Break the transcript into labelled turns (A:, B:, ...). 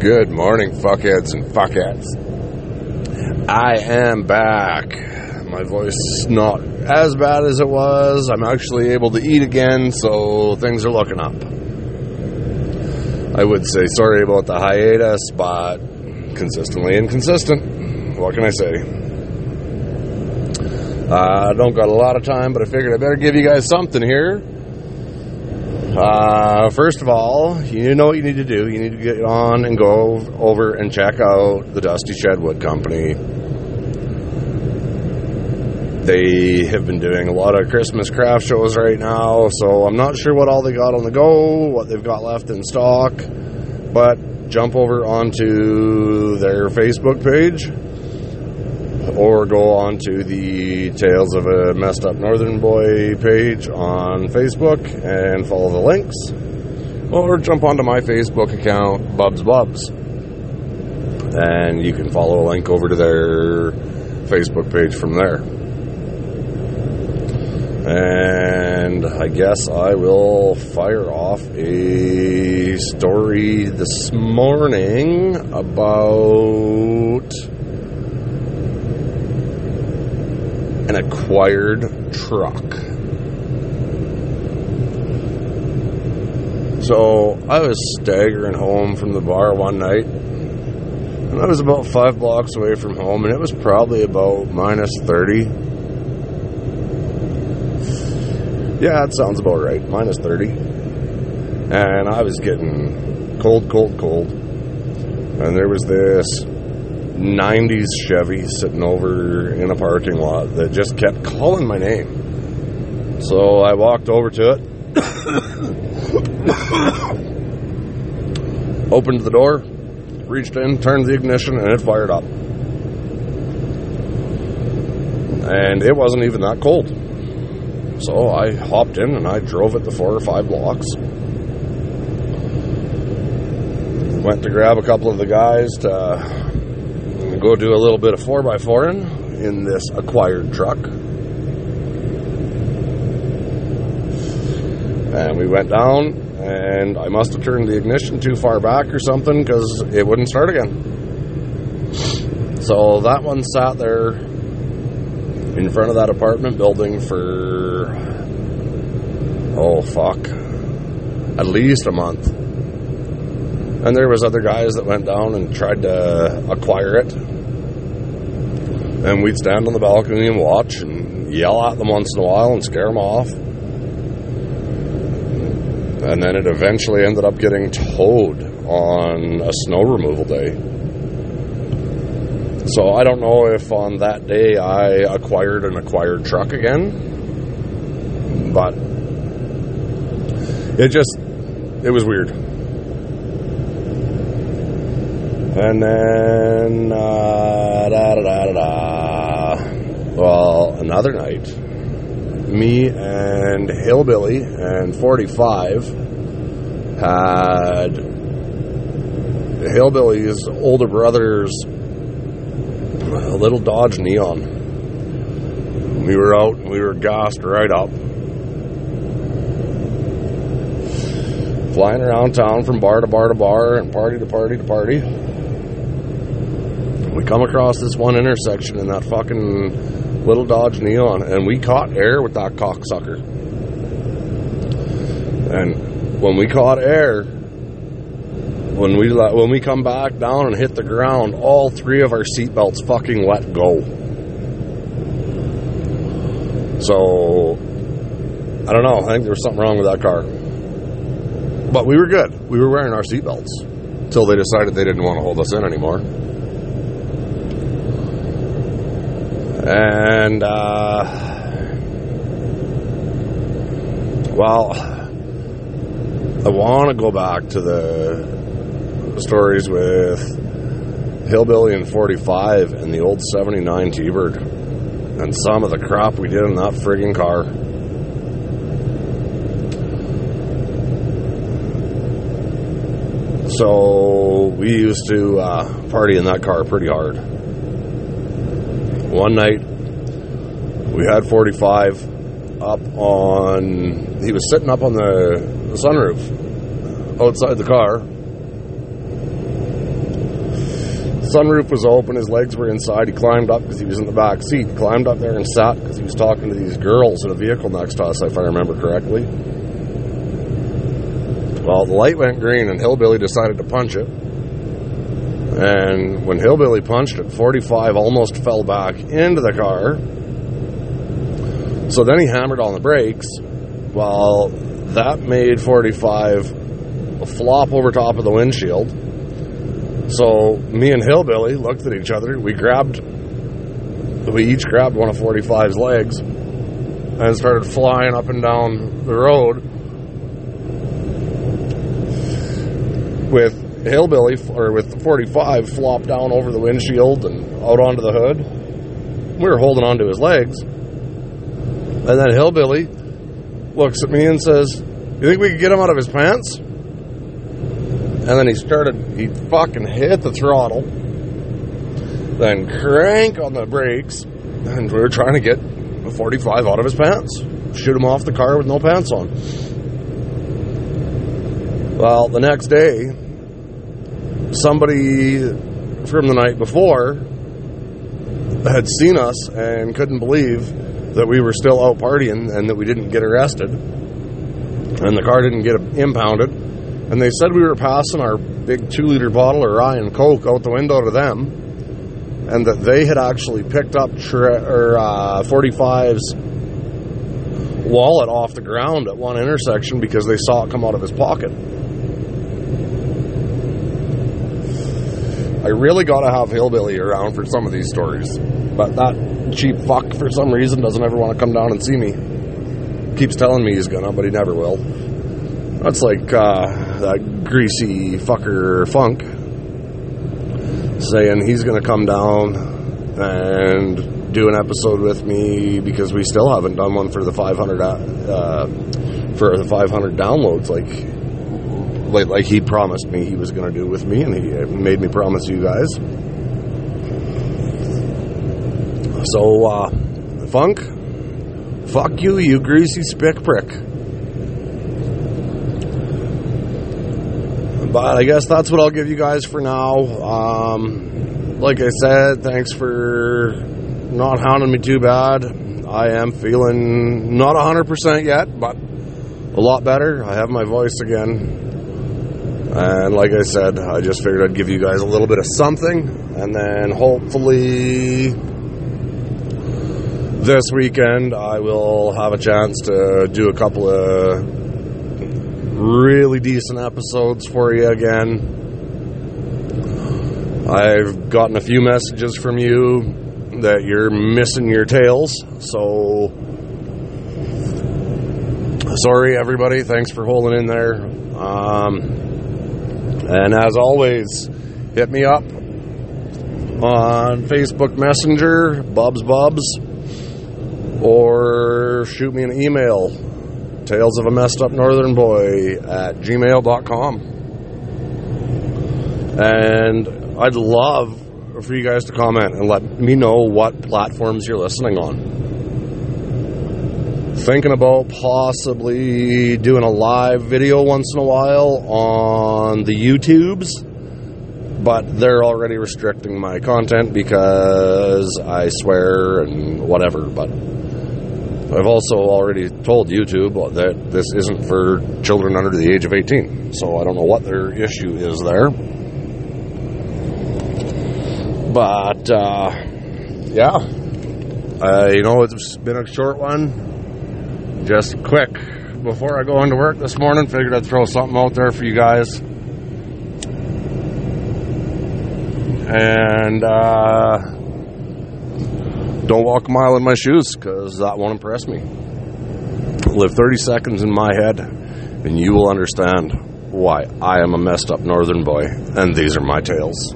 A: Good morning, fuckheads and fuckheads. I am back. My voice is not as bad as it was. I'm actually able to eat again, so things are looking up. I would say sorry about the hiatus, but consistently inconsistent. What can I say? I uh, don't got a lot of time, but I figured I better give you guys something here. Uh, first of all, you know what you need to do. You need to get on and go over and check out the Dusty Shedwood Company. They have been doing a lot of Christmas craft shows right now, so I'm not sure what all they got on the go, what they've got left in stock, but jump over onto their Facebook page or go on to the Tales of a Messed Up Northern Boy page on Facebook and follow the links, or jump onto my Facebook account, Bubs Bubs, and you can follow a link over to their Facebook page from there. And I guess I will fire off a story this morning about an acquired truck. So I was staggering home from the bar one night, and I was about five blocks away from home, and it was probably about minus 30. Yeah, that sounds about right, minus 30. And I was getting cold, cold, cold. And there was this 90s Chevy sitting over in a parking lot that just kept calling my name. So I walked over to it, opened the door, reached in, turned the ignition, and it fired up. And it wasn't even that cold. So I hopped in and I drove it the four or five blocks. Went to grab a couple of the guys to go do a little bit of 4x4 in, in this acquired truck. And we went down, and I must have turned the ignition too far back or something because it wouldn't start again. So that one sat there in front of that apartment building for, oh fuck, at least a month. And there was other guys that went down and tried to acquire it. And we'd stand on the balcony and watch and yell at them once in a while and scare them off. And then it eventually ended up getting towed on a snow removal day. So I don't know if on that day I acquired an acquired truck again, but it just it was weird. And then, uh, da, da, da, well, another night, me and Hillbilly and 45 had Hillbilly's older brother's little Dodge Neon. We were out and we were gassed right up. Flying around town from bar to bar to bar and party to party to party come across this one intersection in that fucking little Dodge Neon, and we caught air with that cocksucker. And when we caught air, when we when we come back down and hit the ground, all three of our seatbelts fucking let go. So I don't know. I think there was something wrong with that car. But we were good. We were wearing our seatbelts until they decided they didn't want to hold us in anymore. And, uh, well, I want to go back to the stories with Hillbilly and 45 and the old 79 T Bird and some of the crap we did in that frigging car. So we used to uh, party in that car pretty hard one night we had 45 up on he was sitting up on the, the sunroof uh, outside the car sunroof was open, his legs were inside. He climbed up because he was in the back seat. He climbed up there and sat because he was talking to these girls in a vehicle next to us, if I remember correctly. Well, the light went green and Hillbilly decided to punch it. And when Hillbilly punched it, 45 almost fell back into the car. So then he hammered on the brakes. Well, that made 45 flop over top of the windshield. So me and Hillbilly looked at each other. We grabbed, we each grabbed one of 45's legs and started flying up and down the road with Hillbilly, or with the 45, flopped down over the windshield and out onto the hood. We were holding onto his legs. And then Hillbilly looks at me and says, You think we could get him out of his pants? And then he started, he fucking hit the throttle, then crank on the brakes, and we were trying to get a 45 out of his pants. Shoot him off the car with no pants on. Well, the next day, somebody from the night before had seen us and couldn't believe that we were still out partying and that we didn't get arrested and the car didn't get impounded. And they said we were passing our big two liter bottle of rye and coke out the window to them, and that they had actually picked up tra- or uh, 45's wallet off the ground at one intersection because they saw it come out of his pocket. I really got to have Hillbilly around for some of these stories. But that cheap fuck, for some reason, doesn't ever want to come down and see me. Keeps telling me he's gonna, but he never will. That's like uh, that greasy fucker Funk saying he's gonna come down and do an episode with me because we still haven't done one for the 500 uh, for the 500 downloads. Like like, like he promised me he was going to do with me, and he made me promise you guys. So, uh, Funk, fuck you, you greasy spick prick. But I guess that's what I'll give you guys for now. Um, like I said, thanks for not hounding me too bad. I am feeling not 100% yet, but a lot better. I have my voice again. And like I said, I just figured I'd give you guys a little bit of something, and then hopefully this weekend I will have a chance to do a couple of really decent episodes for you again. I've gotten a few messages from you that you're missing your tales, so sorry everybody. Thanks for holding in there. Um, and as always, hit me up on Facebook Messenger, Bubs Bubs, or shoot me an email, tales of a messed up northern boy at gmail.com. And I'd love for you guys to comment and let me know what platforms you're listening on thinking about possibly doing a live video once in a while on the YouTubes, but they're already restricting my content because I swear and whatever. But I've also already told YouTube that this isn't for children under the age of 18, so I don't know what their issue is there. But, uh, yeah. Uh, you know, it's been a short one just quick before I go into work this morning, figured I'd throw something out there for you guys. And uh, don't walk a mile in my shoes because that won't impress me. Live 30 seconds in my head, and you will understand why I am a messed up northern boy, and these are my tales.